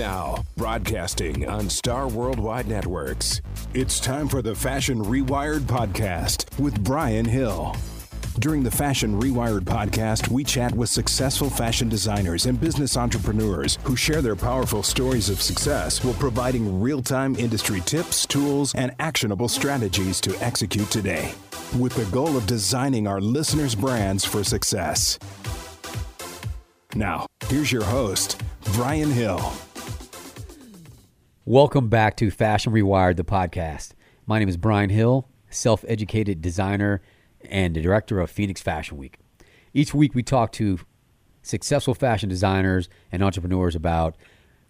Now, broadcasting on Star Worldwide Networks, it's time for the Fashion Rewired podcast with Brian Hill. During the Fashion Rewired podcast, we chat with successful fashion designers and business entrepreneurs who share their powerful stories of success while providing real time industry tips, tools, and actionable strategies to execute today, with the goal of designing our listeners' brands for success. Now, here's your host, Brian Hill. Welcome back to Fashion Rewired, the podcast. My name is Brian Hill, self educated designer and the director of Phoenix Fashion Week. Each week, we talk to successful fashion designers and entrepreneurs about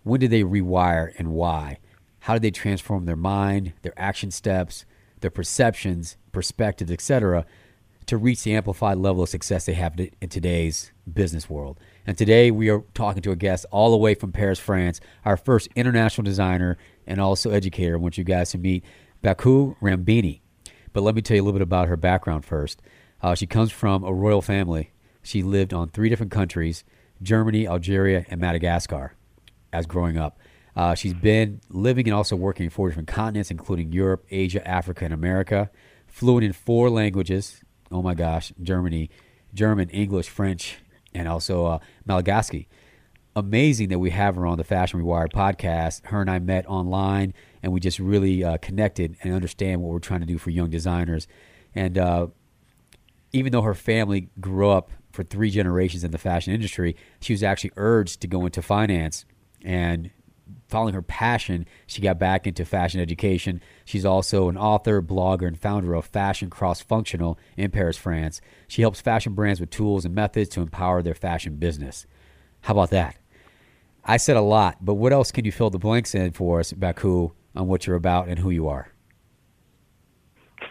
when did they rewire and why? How did they transform their mind, their action steps, their perceptions, perspectives, etc., to reach the amplified level of success they have in today's business world. And today we are talking to a guest all the way from Paris, France, our first international designer and also educator. I want you guys to meet Baku Rambini. But let me tell you a little bit about her background first. Uh, she comes from a royal family. She lived on three different countries Germany, Algeria, and Madagascar as growing up. Uh, she's been living and also working in four different continents, including Europe, Asia, Africa, and America. Fluent in four languages. Oh my gosh, Germany, German, English, French, and also uh. Amazing that we have her on the Fashion Rewired podcast. Her and I met online, and we just really uh, connected and understand what we're trying to do for young designers. And uh, even though her family grew up for three generations in the fashion industry, she was actually urged to go into finance and following her passion, she got back into fashion education. She's also an author, blogger, and founder of Fashion Cross Functional in Paris, France. She helps fashion brands with tools and methods to empower their fashion business. How about that? I said a lot, but what else can you fill the blanks in for us, Baku, on what you're about and who you are?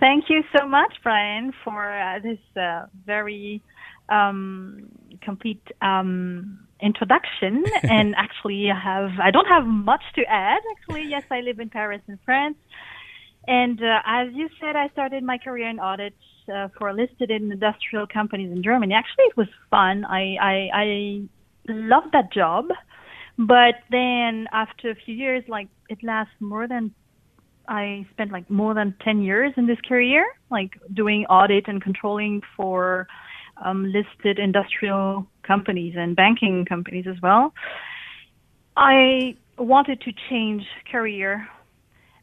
Thank you so much, Brian, for uh, this uh, very um, complete um, introduction. and actually, I have I don't have much to add. Actually, yes, I live in Paris, in France. And uh, as you said, I started my career in audit uh, for listed industrial companies in Germany. Actually, it was fun. I I, I loved that job, but then after a few years, like it lasts more than I spent like more than 10 years in this career, like doing audit and controlling for um, listed industrial companies and banking companies as well. I wanted to change career,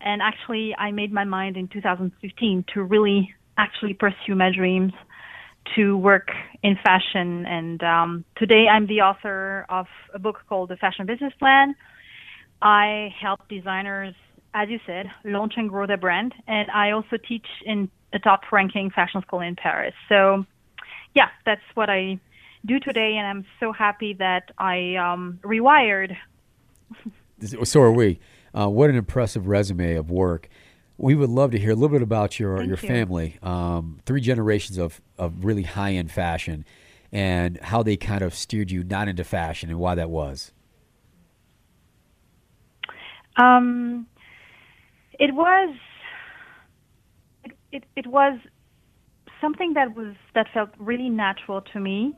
and actually, I made my mind in 2015 to really actually pursue my dreams to work in fashion. And um, today, I'm the author of a book called The Fashion Business Plan. I help designers, as you said, launch and grow their brand, and I also teach in a top-ranking fashion school in Paris. So yeah, that's what I do today, and I'm so happy that I um, rewired. so are we. Uh, what an impressive resume of work. We would love to hear a little bit about your Thank your you. family, um, three generations of, of really high end fashion, and how they kind of steered you not into fashion and why that was. Um, it was it, it, it was something that was that felt really natural to me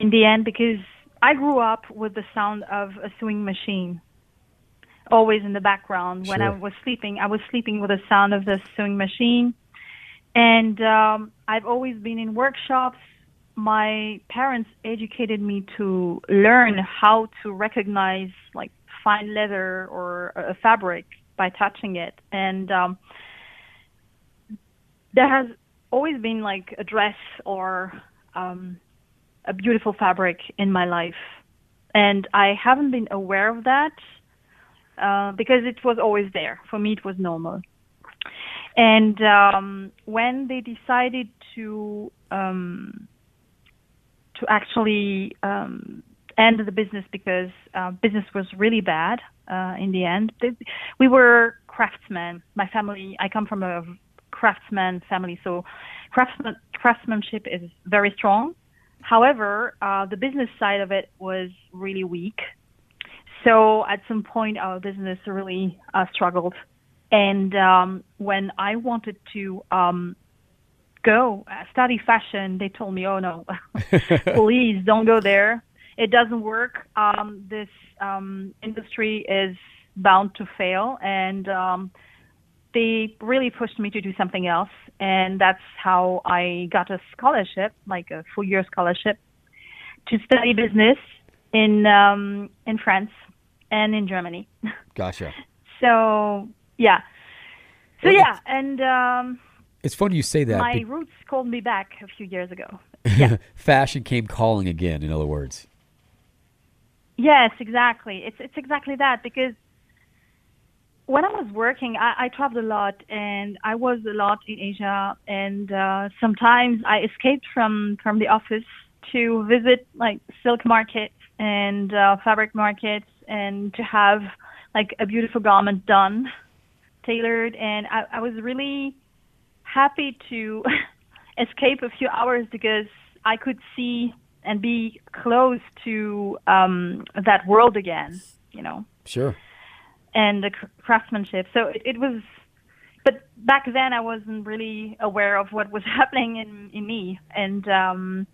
in the end because I grew up with the sound of a sewing machine always in the background when I was sleeping. I was sleeping with the sound of the sewing machine, and um, I've always been in workshops. My parents educated me to learn how to recognize like fine leather or a fabric by touching it, and um, there has always been like a dress or um, a beautiful fabric in my life, and I haven't been aware of that uh, because it was always there. For me, it was normal. And um, when they decided to um, to actually um, end the business because uh, business was really bad uh, in the end, they, we were craftsmen. My family, I come from a craftsman family, so craftsman, craftsmanship is very strong. However, uh, the business side of it was really weak. So at some point, our business really uh, struggled. And um, when I wanted to um, go uh, study fashion, they told me, "Oh no, please don't go there. it doesn't work, um, this um, industry is bound to fail. And um, they really pushed me to do something else. And that's how I got a scholarship, like a full year scholarship, to study business in um, in France and in Germany. Gotcha. so yeah, so Well, yeah, and um, It's funny you say that. my be- roots called me back a few years ago. Yeah. fashion came calling again. In other words. Yes, exactly. It's it's exactly that because when I was working, I, I traveled a lot and I was a lot in Asia, and uh, sometimes I escaped from from the office to visit like silk markets and uh, fabric markets and to have like a beautiful garment done, tailored, and I, I was really happy to escape a few hours because I could see and be close to um, that world again, you know, Sure. And the craftsmanship. So it, it was, but back then I wasn't really aware of what was happening in, in me. And um,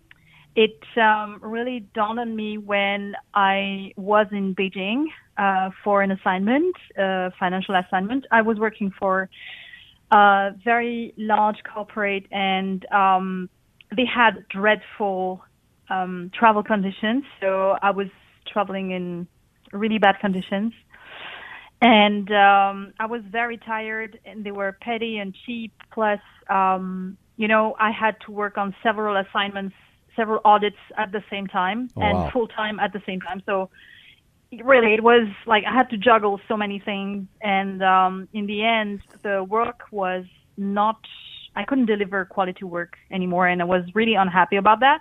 it um, really dawned on me when I was in Beijing uh, for an assignment, uh, financial assignment. I was working for a very large corporate and um, they had dreadful um, travel conditions. So I was traveling in really bad conditions. And um, I was very tired, and they were petty and cheap. Plus, um, you know, I had to work on several assignments, several audits at the same time, Oh, and wow. full time at the same time. So, really, it was like I had to juggle so many things. And um, in the end, the work was not, I couldn't deliver quality work anymore, and I was really unhappy about that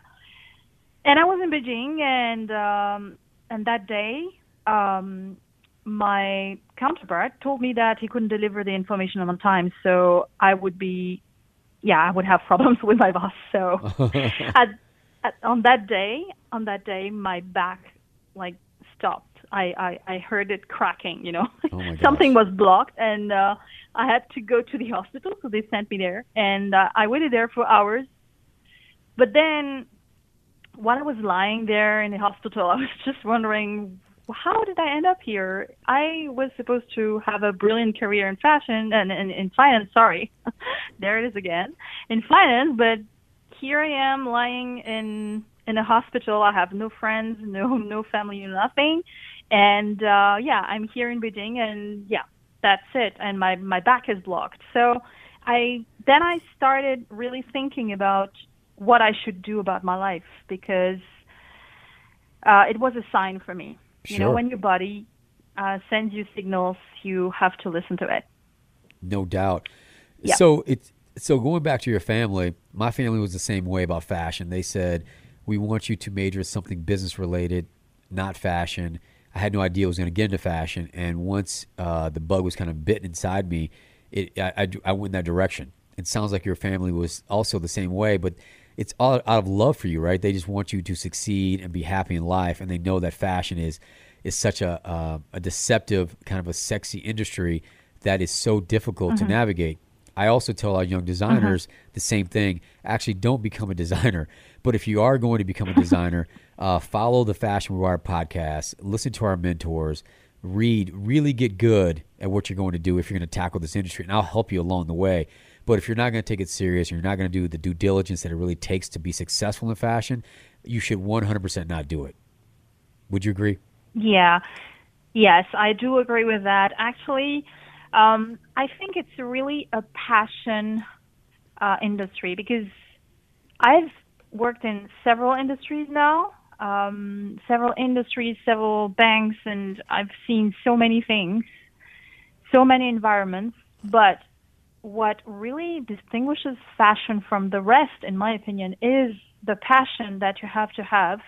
and I was in Beijing, and um, and that day, um, my counterpart told me that he couldn't deliver the information on time, so I would be, yeah, I would have problems with my boss. So at, at, on that day, on that day, my back like stopped. I I, I heard it cracking. You know, Oh something was blocked, and uh, I had to go to the hospital. So they sent me there, and uh, I waited there for hours. But then while I was lying there in the hospital, I was just wondering, how did I end up here? I was supposed to have a brilliant career in fashion and, in finance. Sorry, there it is again in finance, but here I am lying in in a hospital. I have no friends, no no family, nothing, and uh, yeah, I'm here in Beijing, and yeah, that's it. And my my back is blocked. So I then I started really thinking about what I should do about my life because uh, it was a sign for me. You know, when your body uh, sends you signals, you have to listen to it. No doubt. Yeah. So it's so going back to your family, my family was the same way about fashion. They said, "We want you to major in something business related, not fashion." I had no idea I was going to get into fashion, and once uh, the bug was kind of bitten inside me, it I, I, I went in that direction. It sounds like your family was also the same way, but it's all out of love for you, right? They just want you to succeed and be happy in life, and they know that fashion is is such a uh, a deceptive kind of a sexy industry that is so difficult to navigate. I also tell our young designers the same thing. Actually, don't become a designer. But if you are going to become a designer, uh, follow the Fashion Rewire podcast, listen to our mentors, read, really get good at what you're going to do if you're going to tackle this industry. And I'll help you along the way. But if you're not going to take it serious, you're not going to do the due diligence that it really takes to be successful in fashion, you should 100% not do it. Would you agree? Yeah. Yes, I do agree with that. Actually, um, I think it's really a passion uh, industry because I've worked in several industries now, um, several industries, several banks, and I've seen so many things, so many environments. But what really distinguishes fashion from the rest, in my opinion, is the passion that you have to have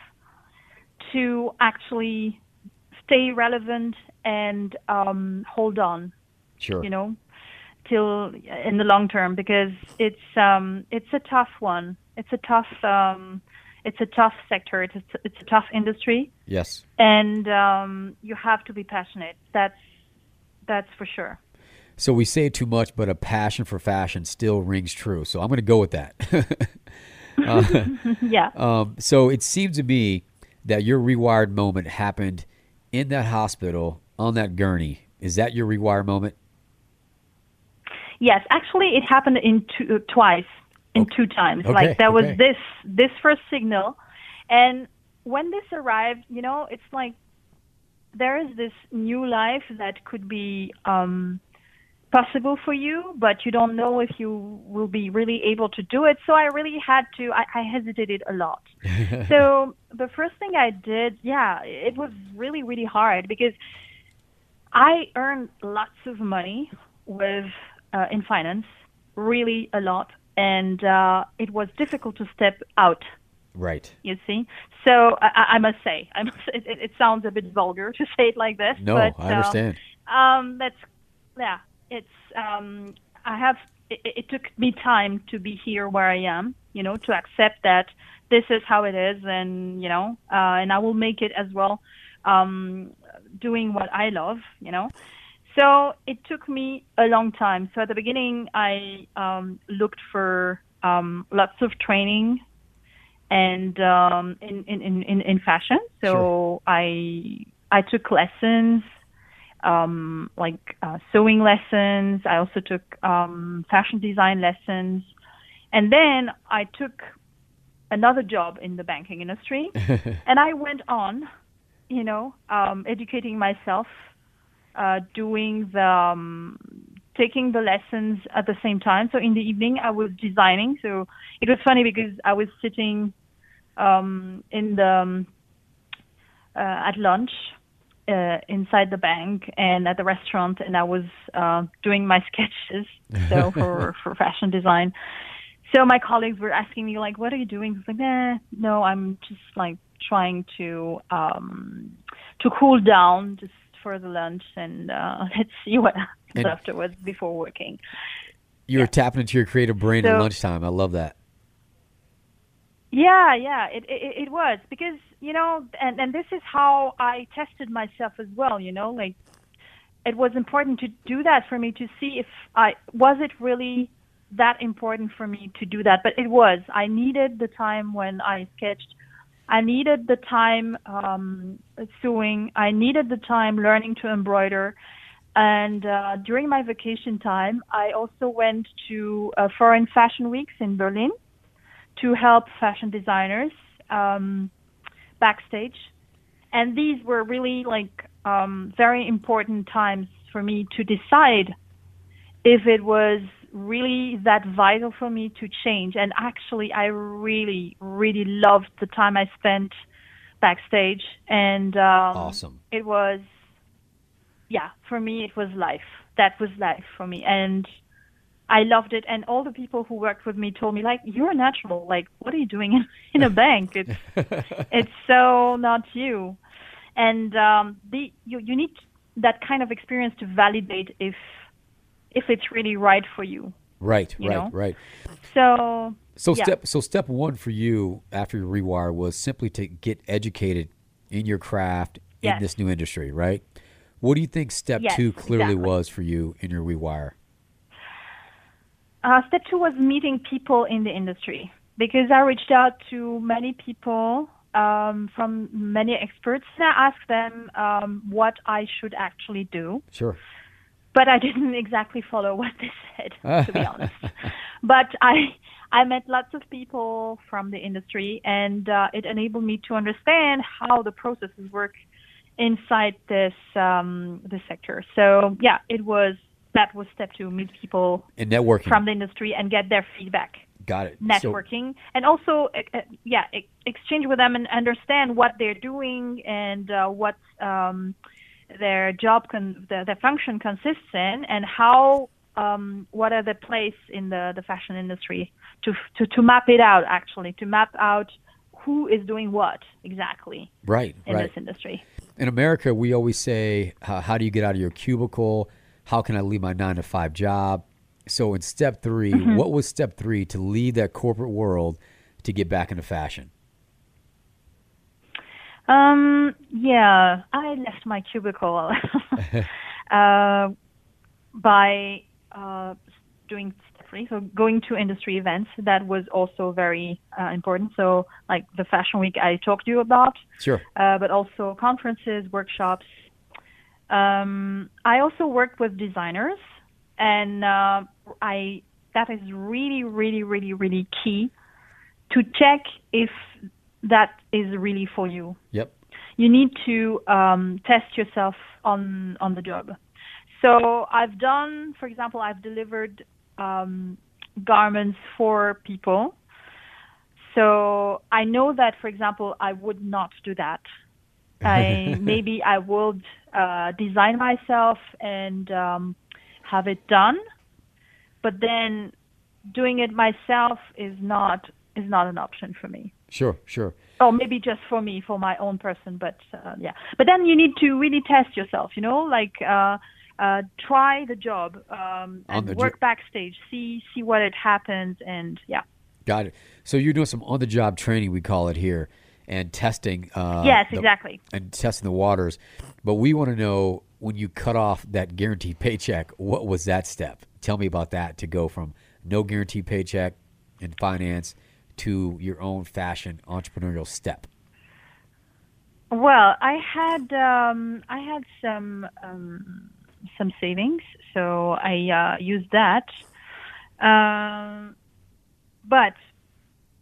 to actually stay relevant and um, hold on Sure. you know, till in the long term because it's um it's a tough one. It's a tough um it's a tough sector. It's a, it's a tough industry, Yes. and um, you have to be passionate. That's that's for sure. So we say it too much, but a passion for fashion still rings true. So I'm going to go with that. yeah. Um, so it seemed to me that your rewired moment happened in that hospital on that gurney. Is that your rewired moment? Yes, actually, it happened in two, uh, twice, in Okay. two times. Okay, Like there was okay. this this first signal, and when this arrived, you know, it's like there is this new life that could be um, possible for you, but you don't know if you will be really able to do it. So I really had to. I, I hesitated a lot. so the first thing I did, yeah, it was really really hard because I earned lots of money with uh, in finance, really a lot, and uh, it was difficult to step out. Right. You see, so I, I- must say, I must, it, it sounds a bit vulgar to say it like this. No, but, I uh, understand. um, that's yeah. It's um, I have. It, it took me time to be here where I am. You know, to accept that this is how it is, and you know, uh, and I will make it as well. Um, doing what I love. You know. So it took me a long time. So at the beginning, I um, looked for um, lots of training and um, in, in, in, in- in fashion. So I I took lessons, um, like uh, sewing lessons. I also took um, fashion design lessons, and then I took another job in the banking industry, and I went on, you know, um, educating myself, uh, doing the um, taking the lessons at the same time. So in the evening, I was designing. So it was funny because I was sitting um, in the um, uh, at lunch uh, inside the bank and at the restaurant, and I was uh, doing my sketches. So for for fashion design. So my colleagues were asking me like, "What are you doing?" I was like, "Nah, no, I'm just like trying to um, to cool down just for the lunch, and uh, let's see what happens And- afterwards before working." You were tapping into your creative brain at lunchtime. I love that. Yeah, yeah, it, it it was because you know, and and this is how I tested myself as well. You know, like it was important to do that for me to see if I was it really that important for me to do that. But it was. I needed the time when I sketched. I needed the time um, sewing. I needed the time learning to embroider. And uh, during my vacation time, I also went to uh, foreign fashion weeks in Berlin to help fashion designers um, backstage. And these were really like um, very important times for me to decide if it was really that vital for me to change. And actually, I really, really loved the time I spent backstage. And um, Awesome. it was, yeah, for me, it was life. That was life for me. And I loved it, and all the people who worked with me told me, like, you're a natural. Like, what are you doing in, in a bank? It's it's so not you. And um, the you you need that kind of experience to validate if if it's really right for you. Right, You right, know? right. So So Yeah. step so step one for you after your rewire was simply to get educated in your craft in Yes. this new industry, right? What do you think step Yes, two clearly exactly. was for you in your rewire? Uh, step two was meeting people in the industry because I reached out to many people um, from many experts and I asked them um, what I should actually do. Sure. But I didn't exactly follow what they said, to be honest. But I I met lots of people from the industry, and uh, it enabled me to understand how the processes work inside this um, this sector. So yeah, it was that was step two: meet people And networking. from the industry and get their feedback Got it. So- networking and also uh, uh, yeah exchange with them and understand what they're doing and uh, what um, their job con- their, their function consists in and how um, what are the place in the, the fashion industry to, to to map it out actually to map out who is doing what exactly right, in right. this industry In America, we always say, how, how do you get out of your cubicle? How can I leave my nine to five job? So, in step 3 Mm-hmm. what was step three to leave that corporate world to get back into fashion? Um, yeah, I left my cubicle uh, by uh, doing step three, So going to industry events that was also very uh, important. So like the Fashion Week I talked to you about, Sure. uh, but also conferences, workshops. Um, I also worked with designers, and uh, I that is really, really, really, really key to check if that is really for you. Yep. You need to um, test yourself on on the job. So I've done, for example, I've delivered um, garments for people. So I know that, for example, I would not do that. I maybe I would uh, design myself and um, have it done, but then doing it myself is not is not an option for me. Sure. Sure. Or maybe just for me, for my own person, but uh, yeah. But then you need to really test yourself, you know, like uh, uh, try the job um, and the jo- work backstage, see see what it happens, and yeah. Got it. So you're doing some on-the-job training, we call it here, and testing. Uh, yes, the- exactly. and testing the waters. But we want to know when you cut off that guaranteed paycheck, what was that step? Tell me about that to go from no guaranteed paycheck in finance to your own fashion entrepreneurial step. Well, I had um, I had some um, some savings, so I uh, used that. Um, but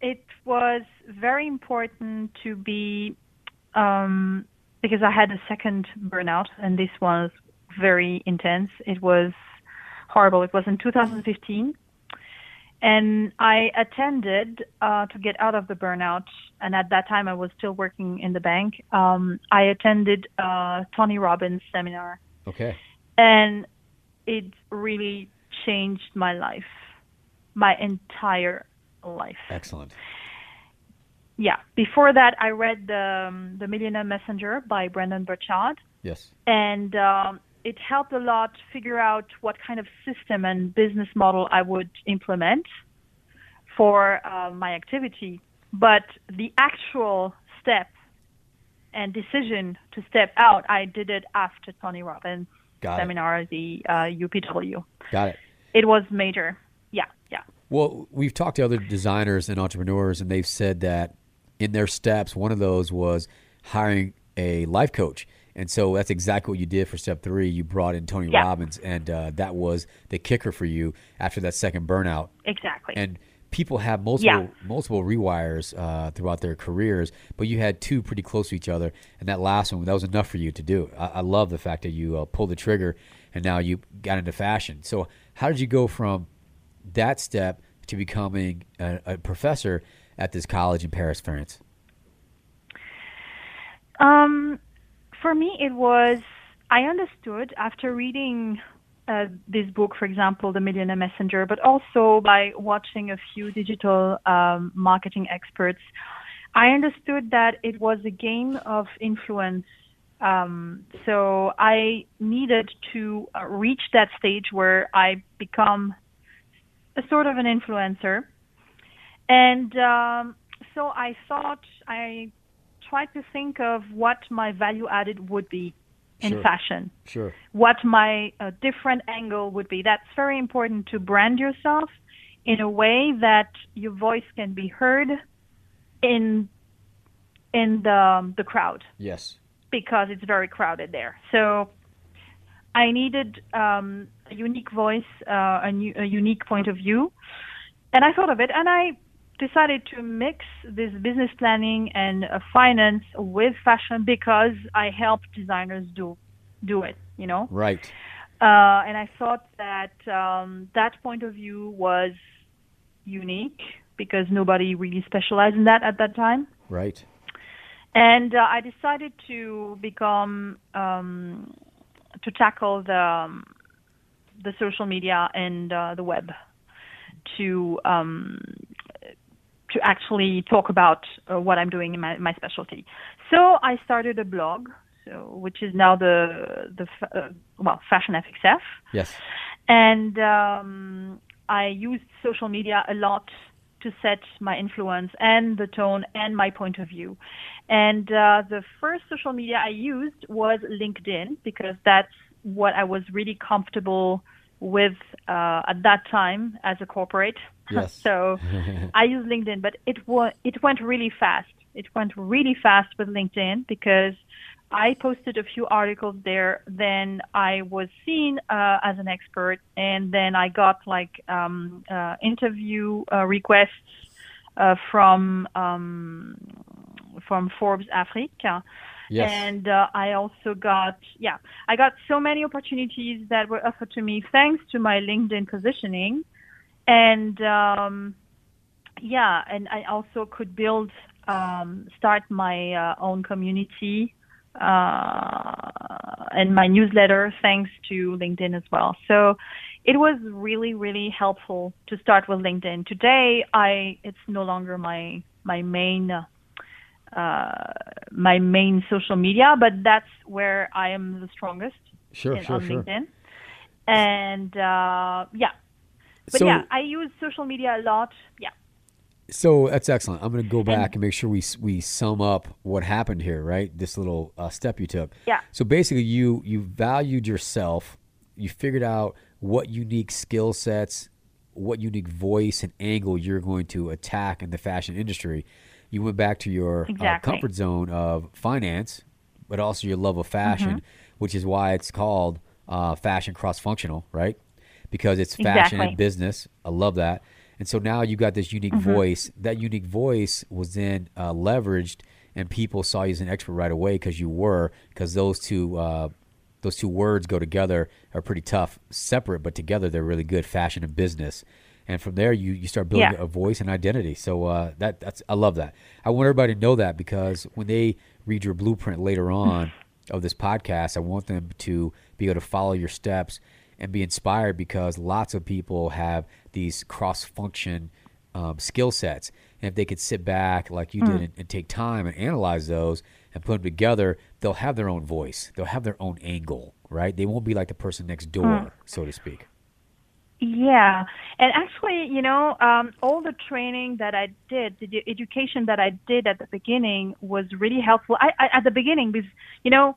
it was very important to be um, because I had a second burnout, and this was very intense. It was horrible. It was in 2015 and I attended uh, to get out of the burnout. And at that time, I was still working in the bank. Um, I attended uh, Tony Robbins seminar, Okay. and it really changed my life, my entire life. Excellent. Yeah. Before that, I read the um, the Millionaire Messenger by Brendon Burchard Yes. and um, it helped a lot figure out what kind of system and business model I would implement for uh, my activity. But the actual step and decision to step out, I did it after Tony Robbins Got it. seminar, the uh, UPW. Got it. It was major. Yeah, yeah. Well, we've talked to other designers and entrepreneurs, and they've said that in their steps, one of those was hiring a life coach. And so that's exactly what you did for step three. You brought in Tony Yeah. Robbins, and uh, that was the kicker for you after that second burnout. Exactly. And people have multiple multiple rewires uh, throughout their careers, but you had two pretty close to each other, and that last one that was enough for you to do. I, I love the fact that you uh, pulled the trigger, and now you got into fashion. So how did you go from that step to becoming a, a professor at this college in Paris, France? Um, for me, it was I understood after reading uh, this book, for example, The Millionaire Messenger, but also by watching a few digital um, marketing experts, I understood that it was a game of influence. Um, so I needed to uh, reach that stage where I become a sort of an influencer. And um, so I thought I tried to think of what my value added would be in Sure. fashion, Sure. what my uh, different angle would be. That's very important to brand yourself in a way that your voice can be heard in in the the crowd Yes. because it's very crowded there. So I needed um, a unique voice, uh, a, new, a unique point of view, and I thought of it, and I decided to mix this business planning and uh, finance with fashion because I help designers do do it. You know. Right. Uh, and I thought that um, that point of view was unique because nobody really specialized in that at that time. Right. And uh, I decided to become um, to tackle the um, the social media and uh, the web to um, to actually talk about uh, what I'm doing in my, my specialty. So I started a blog, so which is now the the uh, well Fashion FXF, Yes. and um, I used social media a lot to set my influence and the tone and my point of view. And uh, the first social media I used was LinkedIn because that's what I was really comfortable with uh, at that time as a corporate. Yes. so I use LinkedIn, but it wa- it went really fast. It went really fast with LinkedIn because I posted a few articles there. Then I was seen uh, as an expert, and then I got like um, uh, interview uh, requests uh, from um, from Forbes Africa. Yes. And uh, I also got, yeah, I got so many opportunities that were offered to me thanks to my LinkedIn positioning. And um, yeah, and I also could build, um, start my uh, own community uh, and my newsletter thanks to LinkedIn as well. So it was really, really helpful to start with LinkedIn. Today, I it's no longer my my main uh, my main social media, but that's where I am the strongest Sure, in, sure, on sure. LinkedIn. And uh, yeah, but So- yeah, I use social media a lot. Yeah. So that's excellent. I'm going to go back and, make sure we we sum up what happened here, right? This little uh, step you took. Yeah. So basically, you you valued yourself. You figured out what unique skill sets, what unique voice and angle you're going to attack in the fashion industry. You went back to your uh, comfort zone of finance, but also your love of fashion, Mm-hmm. which is why it's called uh, fashion cross functional, right? Because it's fashion Exactly. and business. I love that. And so now you got this unique Mm-hmm. voice. That unique voice was then uh, leveraged, and people saw you as an expert right away because you were. Because those two, uh, those two words go together are pretty tough, separate, but together they're really good. Fashion and business, and from there you you start building Yeah. a voice and identity. So uh, that that's I love that. I want everybody to know that because when they read your blueprint later on of this podcast, I want them to be able to follow your steps and be inspired because lots of people have these cross function um, skill sets. And if they could sit back like you did and, and take time and analyze those and put them together, they'll have their own voice. They'll have their own angle, right? They won't be like the person next door, so to speak. Yeah, and actually, you know, um, all the training that I did, the education that I did at the beginning was really helpful. I, I at the beginning because, you know,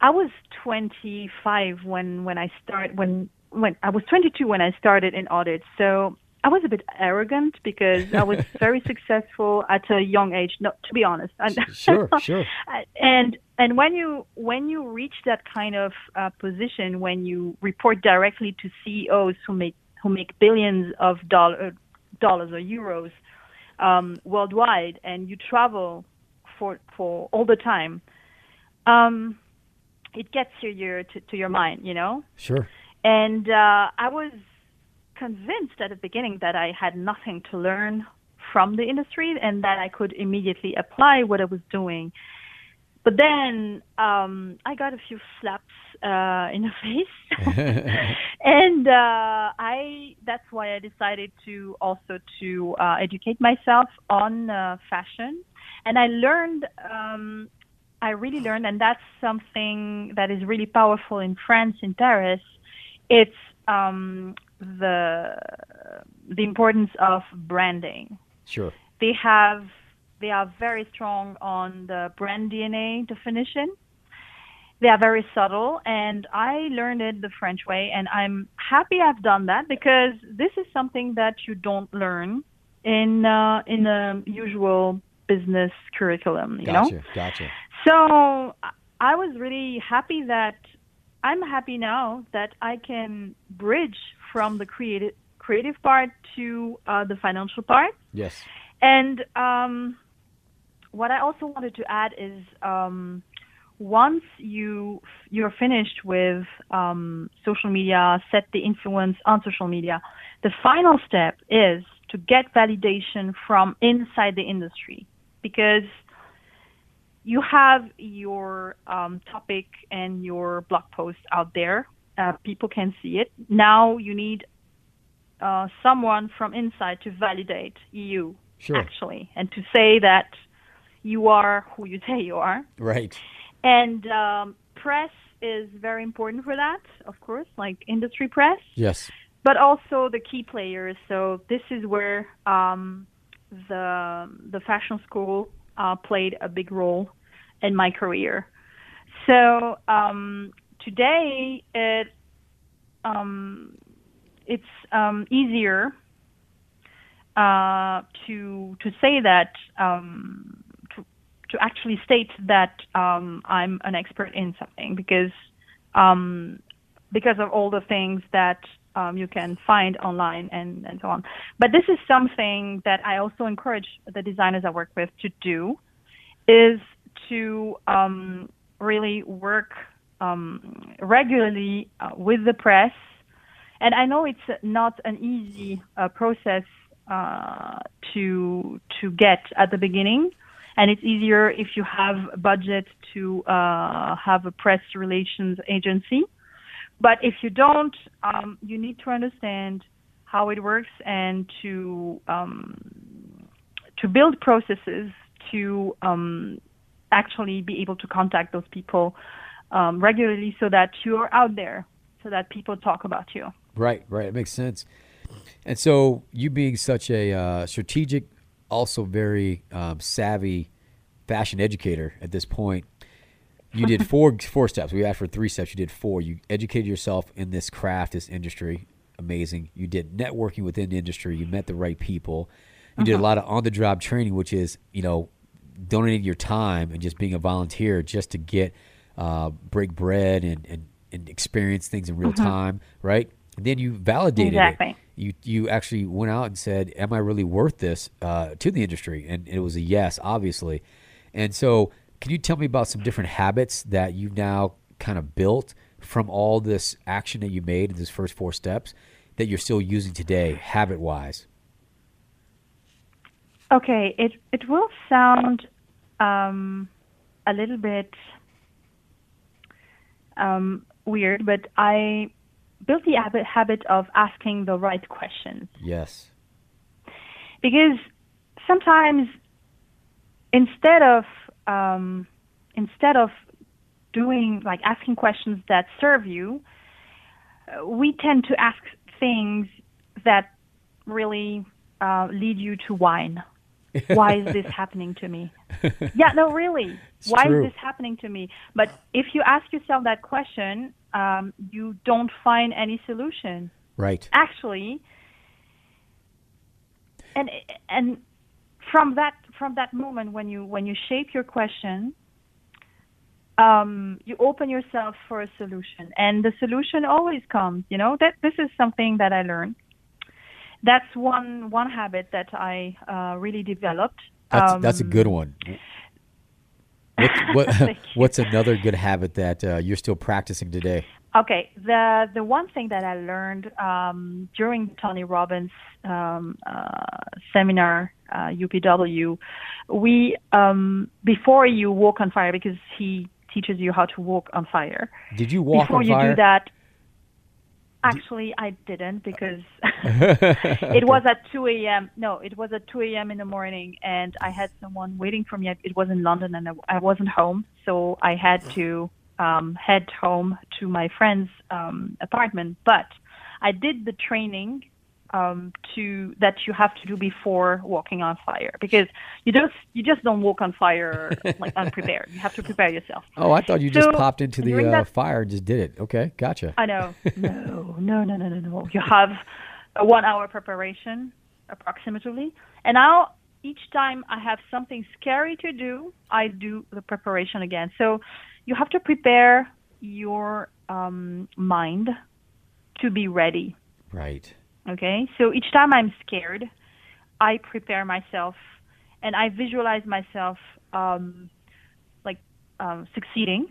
I was 25 when when I start when when I was 22 when I started in audit. So I was a bit arrogant because I was very successful at a young age. No, to be honest. And- Sure, sure. and and when you when you reach that kind of uh, position when you report directly to CEOs who make who make billions of dollar, dollars or euros um, worldwide and you travel for for all the time um, it gets to your to, to your mind you know Sure. and uh, I was convinced at the beginning that I had nothing to learn from the industry and that I could immediately apply what I was doing. But then um, I got a few slaps uh, in the face, and uh, I that's why I decided to also to uh, educate myself on uh, fashion, and I learned um, I really learned, and that's something that is really powerful in France, in Paris. It's um, the the importance of branding. Sure. They have they are very strong on the brand DNA definition. They are very subtle, and I learned it the French way, and I'm happy I've done that because this is something that you don't learn in uh, in the usual business curriculum. You know. Gotcha. Gotcha. So I was really happy that I'm happy now that I can bridge from the creative creative part to uh, the financial part. Yes. And um, what I also wanted to add is um, once you you're finished with um, social media, set the influence on social media, the final step is to get validation from inside the industry because you have your um, topic and your blog post out there. Uh, people can see it. Now you need uh, someone from inside to validate you Sure. actually, and to say that you are who you say you are. Right. And um, press is very important for that, of course, like industry press, Yes. but also the key players. So this is where um, the the fashion school uh, played a big role in my career. So um, today, it um, it's um, easier uh, to to say that um, to to actually state that um, I'm an expert in something because um, because of all the things that um, you can find online and, and so on. But this is something that I also encourage the designers I work with to do is to really work um, regularly uh, with the press. And I know it's not an easy uh, process uh, to to get at the beginning, and it's easier if you have a budget to uh, have a press relations agency. But if you don't, um, you need to understand how it works and to um, to build processes to um, actually be able to contact those people um, regularly, so that you're out there, so that people talk about you. Right, right. It makes sense. And so, you being such a uh, strategic, also very um, savvy fashion educator at this point, you did four four steps. We asked for three steps. You did four. You educated yourself in this craft, this industry. Amazing. You did networking within the industry. You met the right people. You uh-huh. did a uh-huh. lot of on the job training, which is you know donating your time and just being a volunteer just to get uh, break bread and, and, and experience things in real uh-huh. time, right? And then you validated exactly. it. You you actually went out and said, "Am I really worth this uh, to the industry?" And it was a yes, obviously. And so can you tell me about some different habits that you've now kind of built from all this action that you made in these first four steps that you're still using today, habit wise? Okay, it it will sound um, a little bit um, weird, but I built the habit habit of asking the right questions. Yes. Because sometimes instead of um, instead of doing like asking questions that serve you, uh, we tend to ask things that really uh, lead you to whine. Why is this happening to me? yeah, no, really. It's Why true. is this happening to me? But if you ask yourself that question, um, you don't find any solution. Right. Actually, and and from that from that moment when you when you shape your question um, you open yourself for a solution and the solution always comes you know that this is something that i learned that's one one habit that i uh, really developed that's, um, that's a good one what, what, what's another good habit that uh, you're still practicing today Okay, the the one thing that I learned um, during Tony Robbins um, uh, seminar, uh, UPW, we um, before you walk on fire because he teaches you how to walk on fire. Did you walk before on you fire? do that? Actually, I didn't because it was at 2 a.m. No, it was at 2 a.m. in the morning, and I had someone waiting for me. It was in London, and I wasn't home, so I had to um, head home to my friend's um, apartment. But I did the training um, to that you have to do before walking on fire because you just you just don't walk on fire like unprepared. You have to prepare yourself. Oh, I thought you so, just popped into the uh, that, fire and just did it. Okay, gotcha. I know. No, no, no, no, no, no. You have a one hour preparation approximately, and now each time I have something scary to do, I do the preparation again. So you have to prepare your um, mind to be ready. Right. Okay. So each time I'm scared, I prepare myself and I visualize myself um, like um, succeeding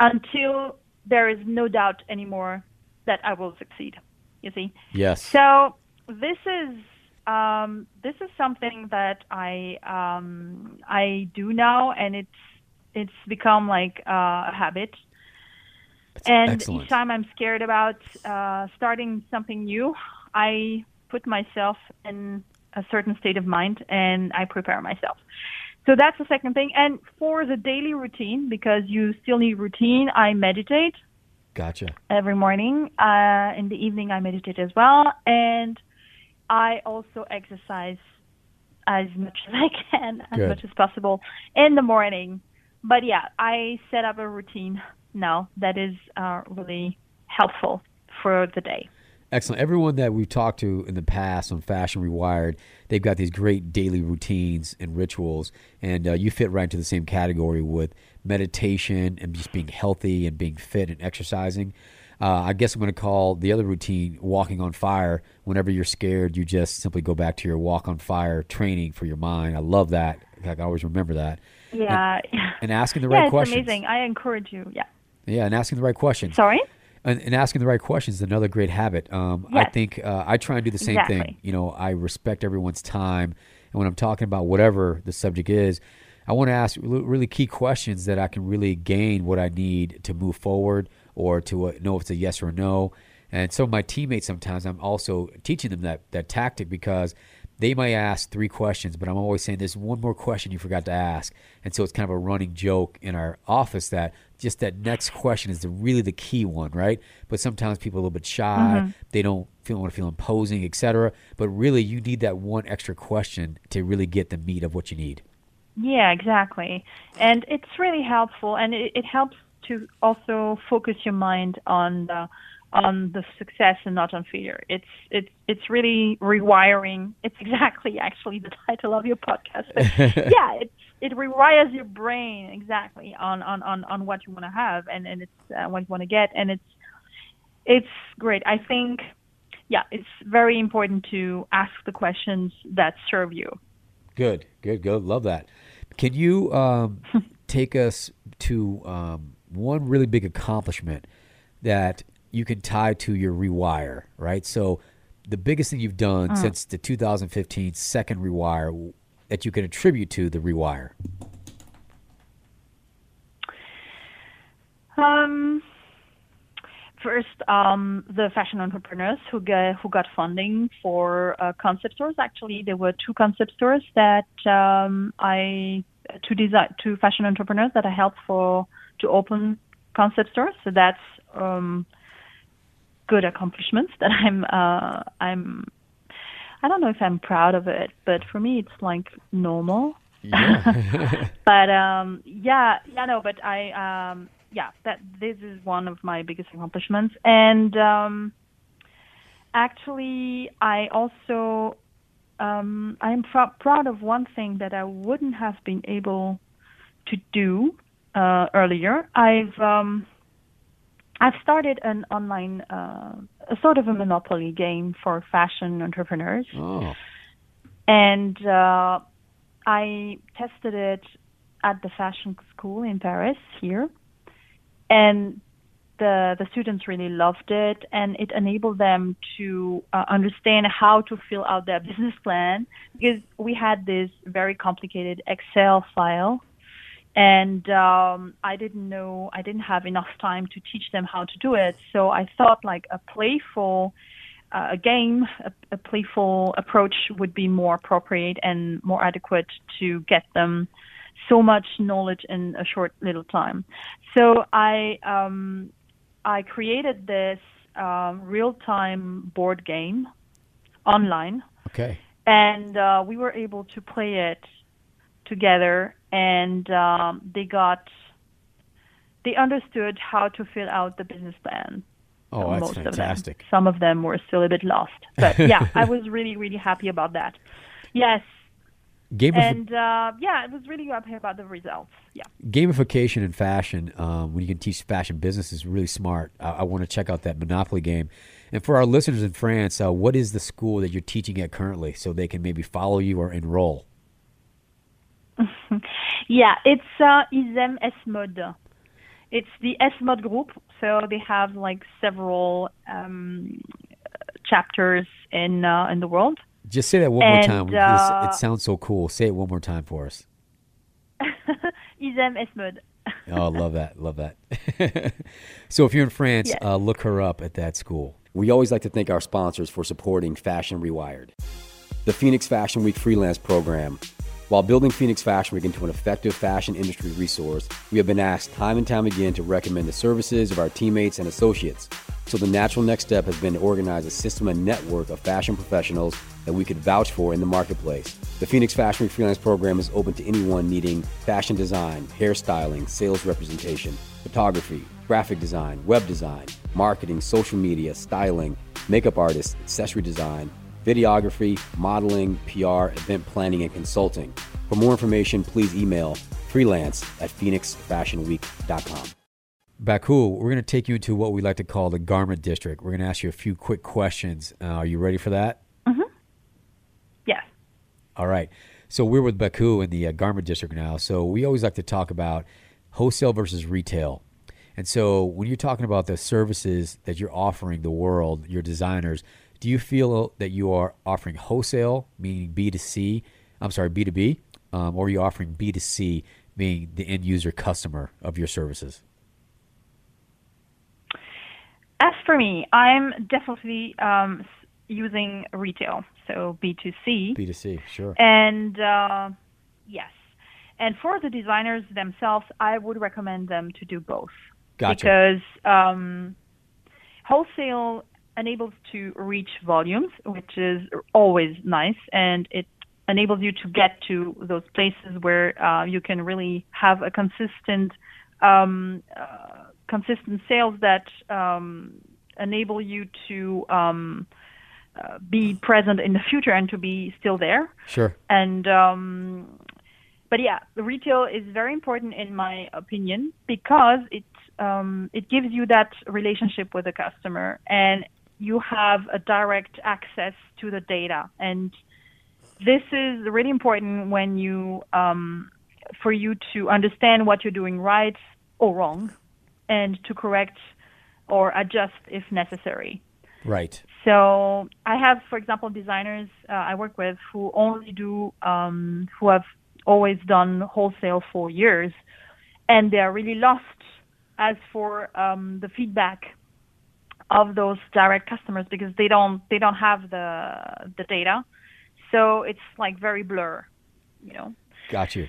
until there is no doubt anymore that I will succeed. You see? Yes. So this is um, this is something that I um, I do now, and it's it's become like uh, a habit. That's and excellent. each time I'm scared about uh, starting something new, I put myself in a certain state of mind and I prepare myself. So that's the second thing. And for the daily routine, because you still need routine, I meditate. Gotcha. Every morning. Uh, in the evening, I meditate as well. And I also exercise as much as I can, as Good. much as possible in the morning but yeah, I set up a routine now that is uh, really helpful for the day. Excellent. Everyone that we've talked to in the past on Fashion Rewired, they've got these great daily routines and rituals, and uh, you fit right into the same category with meditation and just being healthy and being fit and exercising. Uh, I guess I'm going to call the other routine walking on fire. Whenever you're scared, you just simply go back to your walk on fire training for your mind. I love that. I always remember that. Yeah. And, and asking the yeah, right it's questions. amazing. I encourage you. Yeah. Yeah, and asking the right questions. Sorry? And, and asking the right questions is another great habit. Um, I think uh, I try and do the same thing. Exactly. You know, I respect everyone's time, and when I'm talking about whatever the subject is, I want to ask really key questions that I can really gain what I need to move forward or to uh, know if it's a yes or a no. And so my teammates sometimes I'm also teaching them that that tactic because they might ask three questions, but I'm always saying there's one more question you forgot to ask. And so it's kind of a running joke in our office that just that next question is the, really the key one, right? But sometimes people are a little bit shy, mm-hmm. they don't feel want to feel imposing, etc. But really, you need that one extra question to really get the meat of what you need. Yeah, exactly. And it's really helpful, and it, it helps to also focus your mind on the on the success and not on failure. It's it's it's really rewiring. It's exactly actually the title of your podcast. But yeah, it it rewires your brain exactly on on on, on what you want to have and and it's uh, what you want to get, and it's it's great. I think yeah, it's very important to ask the questions that serve you. Good, good, good. Love that. Can you um, take us to um, one really big accomplishment that you can tie to your rewire, right? So, the biggest thing you've done since the 2015 second rewire that you can attribute to the rewire. Um, first, um, the fashion entrepreneurs who got who got funding for uh, concept stores. Actually, there were two concept stores that um, I two design two fashion entrepreneurs that I helped for to open concept stores. So that's um, good accomplishments that I'm uh, I'm. I don't know if I'm proud of it, but for me, it's like normal. Yeah. but um yeah yeah no but i um yeah that this is one of my biggest accomplishments. And um actually i also um i'm pr- proud of one thing that i wouldn't have been able to do uh earlier. I've um i've started an online uh a sort of a monopoly game for fashion entrepreneurs. Oh, and uh, I tested it at the fashion school in Paris here, and the the students really loved it, and it enabled them to uh, understand how to fill out their business plan. Because we had this very complicated Excel file. And um, I didn't know, I didn't have enough time to teach them how to do it. So I thought like a playful uh, a game, a, a playful approach would be more appropriate and more adequate to get them so much knowledge in a short little time. So I um, I created this um, real-time board game online, okay. and uh, we were able to play it together, and um, they got they understood how to fill out the business plan Oh, that's most fantastic. Of. Some of them were still a bit lost, but yeah, I was really, really happy about that. Yes, Gamif- and uh, yeah, I was really happy about the results. Yeah. gamification in fashion, um, when you can teach fashion business, is really smart. I, I want to check out that Monopoly game. And for our listeners in France, uh, what is the school that you're teaching at currently, so they can maybe follow you or enroll? Yeah, it's uh, ISEM S Mode. It's the ESMOD group, so they have like several um, chapters in uh, in the world. Just say that one more And, time. This- uh, it sounds so cool. Say it one more time for us. ISEM ESMOD. Oh, love that. Love that. so if you're in France, Yes. uh, look her up at that school. We always like to thank our sponsors for supporting Fashion Rewired. The Phoenix Fashion Week freelance program. While building Phoenix Fashion Week into an effective fashion industry resource, we have been asked time and time again to recommend the services of our teammates and associates. So the natural next step has been to organize a system and network of fashion professionals that we could vouch for in the marketplace. The Phoenix Fashion Week freelance program is open to anyone needing fashion design, hairstyling, sales representation, photography, graphic design, web design, marketing, social media, styling, makeup artists, accessory design, videography, modeling, PR, event planning, and consulting. For more information, please email freelance at phoenixfashionweek.com. Baku, we're going to take you into what we like to call the garment district. We're going to ask you a few quick questions. Uh, are you ready for that? Mm-hmm. Yes. All right. So we're with Baku in the uh, garment district now. So we always like to talk about wholesale versus retail. And so when you're talking about the services that you're offering the world, your designers, do you feel that you are offering wholesale, meaning B2C, I'm sorry, B2B, um, or are you offering B2C, meaning the end user customer of your services? As for me, I'm definitely um, using retail, so B2C. B2C, sure. And uh, yes. And for the designers themselves, I would recommend them to do both. Gotcha. Because um, wholesale enables to reach volumes, which is always nice, and it enables you to get to those places where uh, you can really have a consistent, um, uh, consistent sales that um, enable you to um, uh, be present in the future and to be still there. Sure. And um, but yeah, the retail is very important in my opinion because it um, it gives you that relationship with the customer and you have a direct access to the data and this is really important when you um, for you to understand what you're doing right or wrong and to correct or adjust if necessary Right. so I have, for example, designers uh, I work with who only do, um, who have always done wholesale for years, and they are really lost as for um, the feedback of those direct customers because they don't they don't have the the data, so it's like very blur, you know. Got you.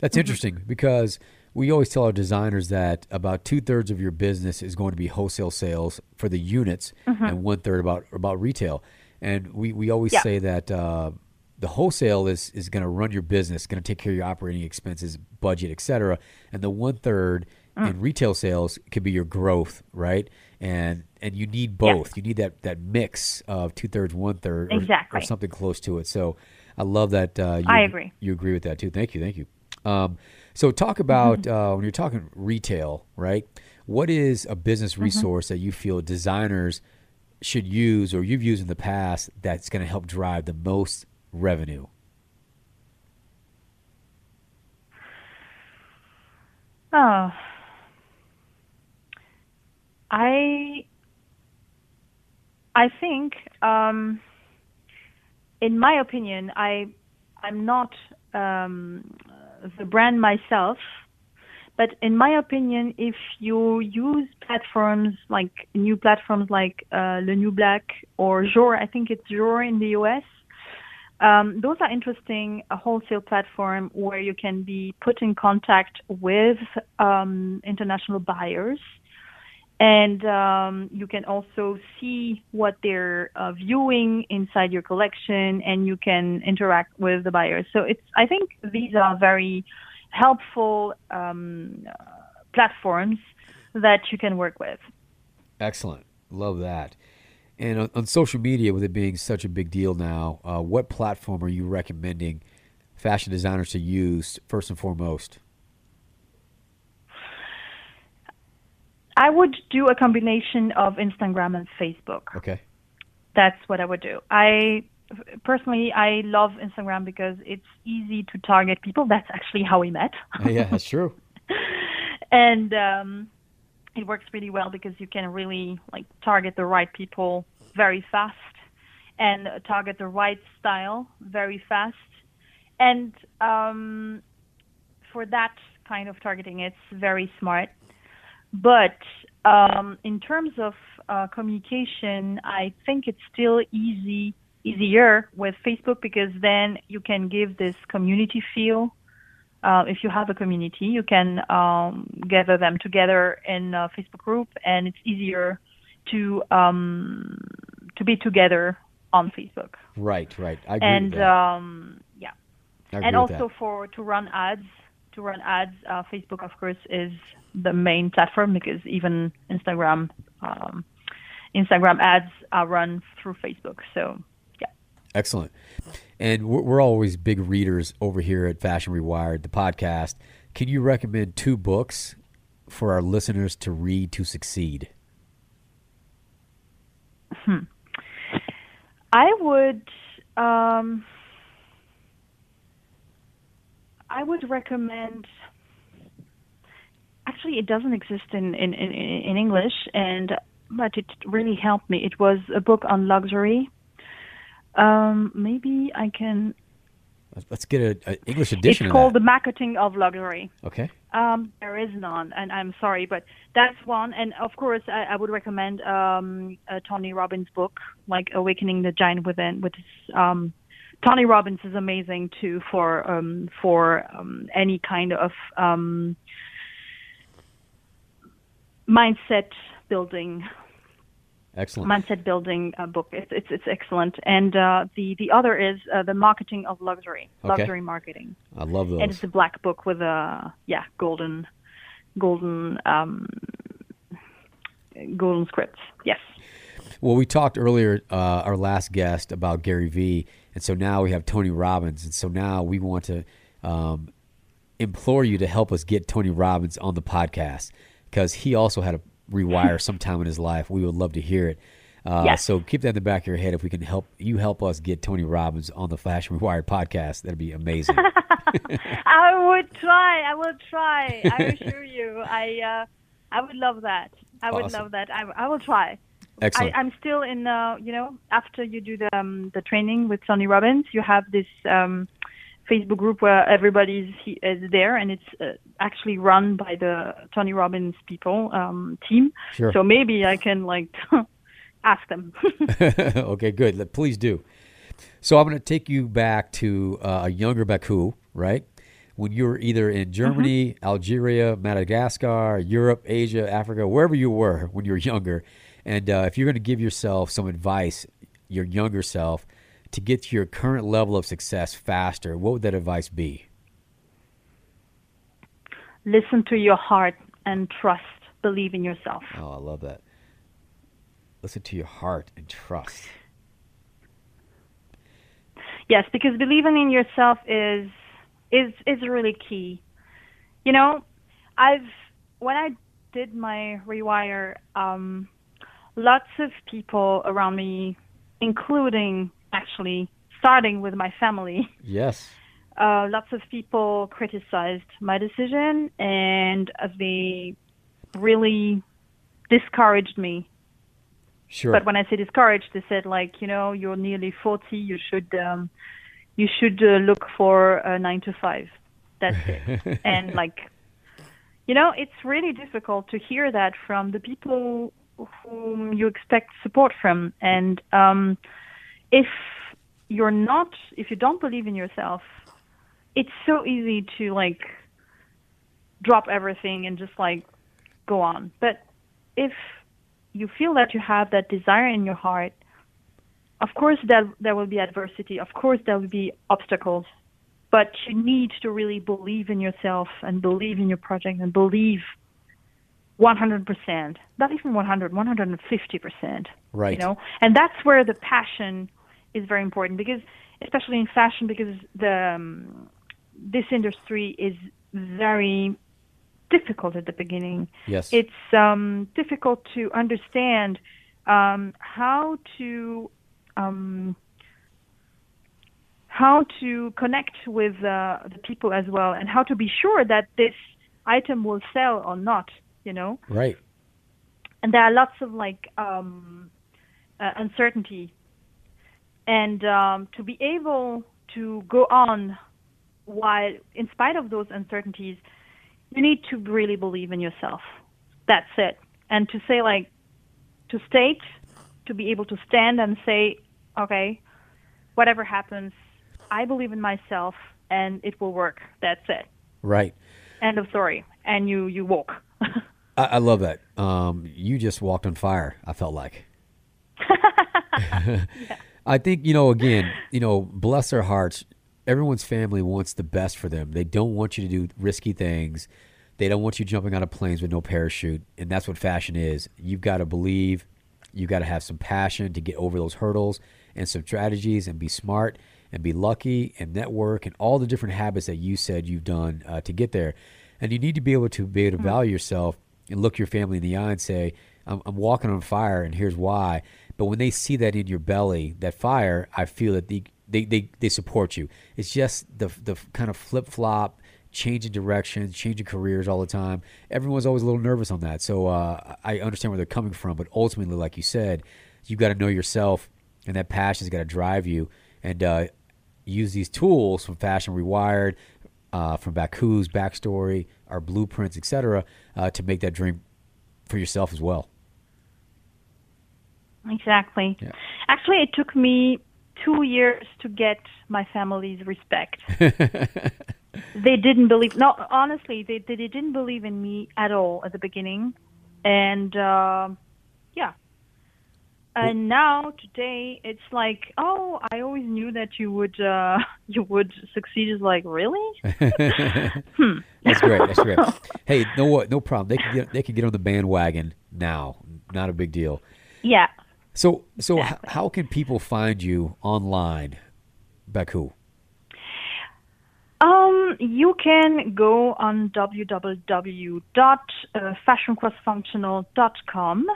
That's interesting because we always tell our designers that about two thirds of your business is going to be wholesale sales for the units, and one third about about retail. And we, we always Yeah. say that uh, the wholesale is is going to run your business, going to take care of your operating expenses, budget, et cetera, and the one third in retail sales could be your growth, right? And and you need both. You need that that mix of two thirds, one third, or, or something close to it. So I love that. Uh, you, I agree. You agree with that too. Thank you. Thank you. Um, so talk about uh, when you're talking retail, right? What is a business resource that you feel designers should use or you've used in the past that's going to help drive the most revenue? Oh, I I think, um, in my opinion, I I'm not um, the brand myself, but in my opinion, if you use platforms like new platforms like uh, Le New Black or JOOR, I think it's JOOR in the US. Um, those are interesting a wholesale platform where you can be put in contact with um, international buyers and um, you can also see what they're uh, viewing inside your collection and you can interact with the buyers so it's i think these are very helpful um, uh, platforms that you can work with Excellent. Love that. And on, on social media, with it being such a big deal now, uh, what platform are you recommending fashion designers to use first and foremost? I would do a combination of instagram and facebook Okay. that's what I would do. I personally I love Instagram because it's easy to target people. That's actually how we met. yeah, that's true. and um, it works really well because you can really like target the right people very fast and target the right style very fast. And um, for that kind of targeting, it's very smart. But um, in terms of uh, communication, I think it's still easy easier with Facebook because then you can give this community feel. Uh, if you have a community, you can um, gather them together in a Facebook group, and it's easier to um, to be together on Facebook. Right, right. I agree And um, yeah, and also that. for to run ads, to run ads, uh, Facebook of course is the main platform because even Instagram um, Instagram ads are run through Facebook. So yeah. Excellent. And we're, we're always big readers over here at Fashion Rewired, the podcast. Can you recommend two books for our listeners to read to succeed? Hmm. I would. Um, I would recommend. Actually, it doesn't exist in, in, in, in English, and but it really helped me. It was a book on luxury. Um, maybe I can. Let's get an English edition. It's called. The Marketing of Luxury. Okay. Um, there is none, and I'm sorry, but that's one. And of course, I, I would recommend um, uh, Tony Robbins' book, like Awakening the Giant Within, which is um, Tony Robbins is amazing too for um, for um, any kind of um, mindset building. Excellent. Mindset building uh, book. It's, it's it's excellent. And uh, the the other is uh, the marketing of luxury, Okay. luxury marketing. I love those. And it's a black book with a yeah golden golden um, golden scripts. Yes. Well, we talked earlier, uh, our last guest, about Gary Vee, and so now we have Tony Robbins, and so now we want to um, implore you to help us get Tony Robbins on the podcast because he also had a rewire sometime in his life. We would love to hear it. Uh, Yes. So keep that in the back of your head. If we can help you help us get Tony Robbins on the Fashion Rewired podcast, that'd be amazing. I would try. I will try. I assure you. I uh, I would love that. I would Awesome. love that. I, I will try. Excellent. I, I'm still in. Uh, you know, after you do the um, the training with Tony Robbins, you have this um, Facebook group where everybody he, is there, and it's uh, actually run by the Tony Robbins people um, team. Sure. So maybe I can like ask them. okay, good. Please do. So I'm going to take you back to uh, a younger Baku, right? When you were either in Germany, Algeria, Madagascar, Europe, Asia, Africa, wherever you were when you were younger. And uh, if you're going to give yourself some advice, your younger self, to get to your current level of success faster, what would that advice be? Listen to your heart and trust. Believe in yourself. Oh, I love that. Listen to your heart and trust. Yes, because believing in yourself is is is really key. You know, I've when I did my rewire, um, lots of people around me, including actually starting with my family, Yes. uh, lots of people criticized my decision and they really discouraged me Sure. but when I say discouraged, they said like, you know, you're nearly 40, you should um, you should uh, look for a nine to five. That's it. and like, you know, it's really difficult to hear that from the people whom you expect support from. And um, if you're not, if you don't believe in yourself, it's so easy to like drop everything and just like go on. But if you feel that you have that desire in your heart, of course that there will be adversity. Of course there will be obstacles, but you need to really believe in yourself and believe in your project and believe 100%, not even 100, 150%. Right. You know, and that's where the passion is very important because, especially in fashion, because the um, this industry is very difficult at the beginning yes. it's um, difficult to understand um, how to um, how to connect with uh, the people as well, and how to be sure that this item will sell or not. You know, right. and there are lots of like um, uh, uncertainty, and um, to be able to go on while, in spite of those uncertainties, you need to really believe in yourself. That's it. And to say like to state, to be able to stand and say, okay, whatever happens, I believe in myself and it will work. That's it. Right. End of story. And you you walk. I, I love that. Um, you just walked on fire. I felt like. I think you know. Again, you know, bless their hearts. Everyone's family wants the best for them. They don't want you to do risky things. They don't want you jumping out of planes with no parachute, and that's what fashion is. You've got to believe, you've got to have some passion to get over those hurdles and some strategies and be smart and be lucky and network and all the different habits that you said you've done uh, to get there. And you need to be able to be able to value yourself and look your family in the eye and say, I'm, I'm walking on fire and here's why. But when they see that in your belly, that fire, I feel that they, they, they, they support you. It's just the, the kind of flip flop, changing directions, changing careers all the time. Everyone's always a little nervous on that. So uh, I understand where they're coming from. But ultimately, like you said, you've got to know yourself and that passion's got to drive you. And uh, use these tools from Fashion Rewired, uh, from Baku's backstory, our blueprints, etc., uh, to make that dream for yourself as well. Exactly. Yeah. Actually, it took me two years to get my family's respect. they didn't believe. No, honestly, they they didn't believe in me at all at the beginning, and uh, yeah, and now today it's like oh i always knew that you would uh you would succeed is like really hmm. that's great that's great hey no what no problem they can get they can get on the bandwagon now not a big deal yeah so so h- how can people find you online baku? Um, you can go on www.fashioncrossfunctional.com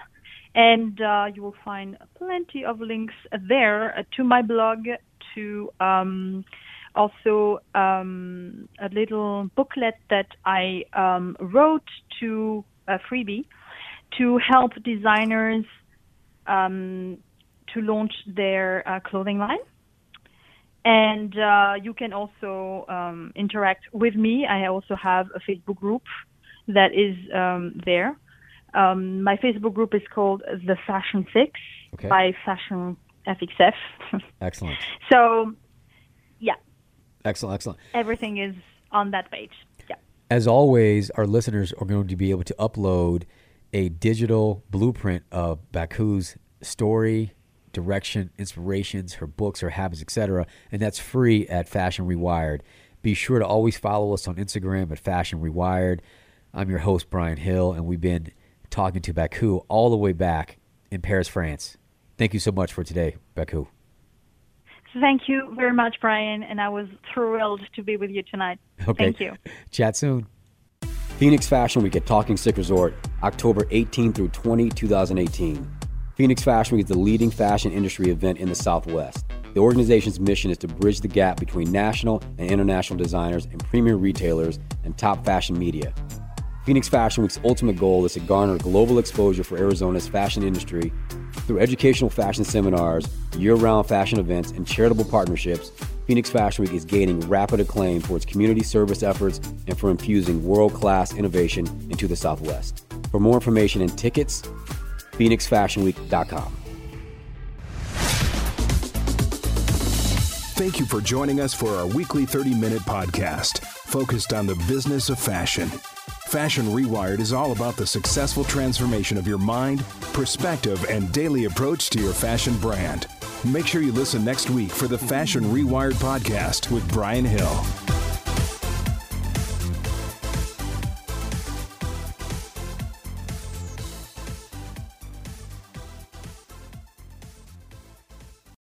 and uh, you will find plenty of links there uh, to my blog, to um, also um, a little booklet that I um, wrote to a freebie to help designers um, to launch their uh, clothing line. And uh, you can also um, interact with me. I also have a Facebook group that is um, there um, my Facebook group is called The Fashion Fix okay. by Fashion FXF. excellent. So, yeah. Excellent, excellent. Everything is on that page. Yeah. As always, our listeners are going to be able to upload a digital blueprint of Baku's story, direction, inspirations, her books, her habits, etc., and that's free at Fashion Rewired. Be sure to always follow us on Instagram at Fashion Rewired. I'm your host Brian Hill, and we've been talking to Baku all the way back in Paris, France. Thank you so much for today, Baku. Thank you very much, Brian, and I was thrilled to be with you tonight. Okay. Thank you. Chat soon. Phoenix Fashion Week at Talking Stick Resort, October 18 through 20, 2018. Phoenix Fashion Week is the leading fashion industry event in the Southwest. The organization's mission is to bridge the gap between national and international designers and premier retailers and top fashion media. Phoenix Fashion Week's ultimate goal is to garner global exposure for Arizona's fashion industry through educational fashion seminars, year round fashion events, and charitable partnerships. Phoenix Fashion Week is gaining rapid acclaim for its community service efforts and for infusing world class innovation into the Southwest. For more information and tickets, PhoenixFashionWeek.com. Thank you for joining us for our weekly 30 minute podcast focused on the business of fashion. Fashion Rewired is all about the successful transformation of your mind, perspective, and daily approach to your fashion brand. Make sure you listen next week for the Fashion Rewired podcast with Brian Hill.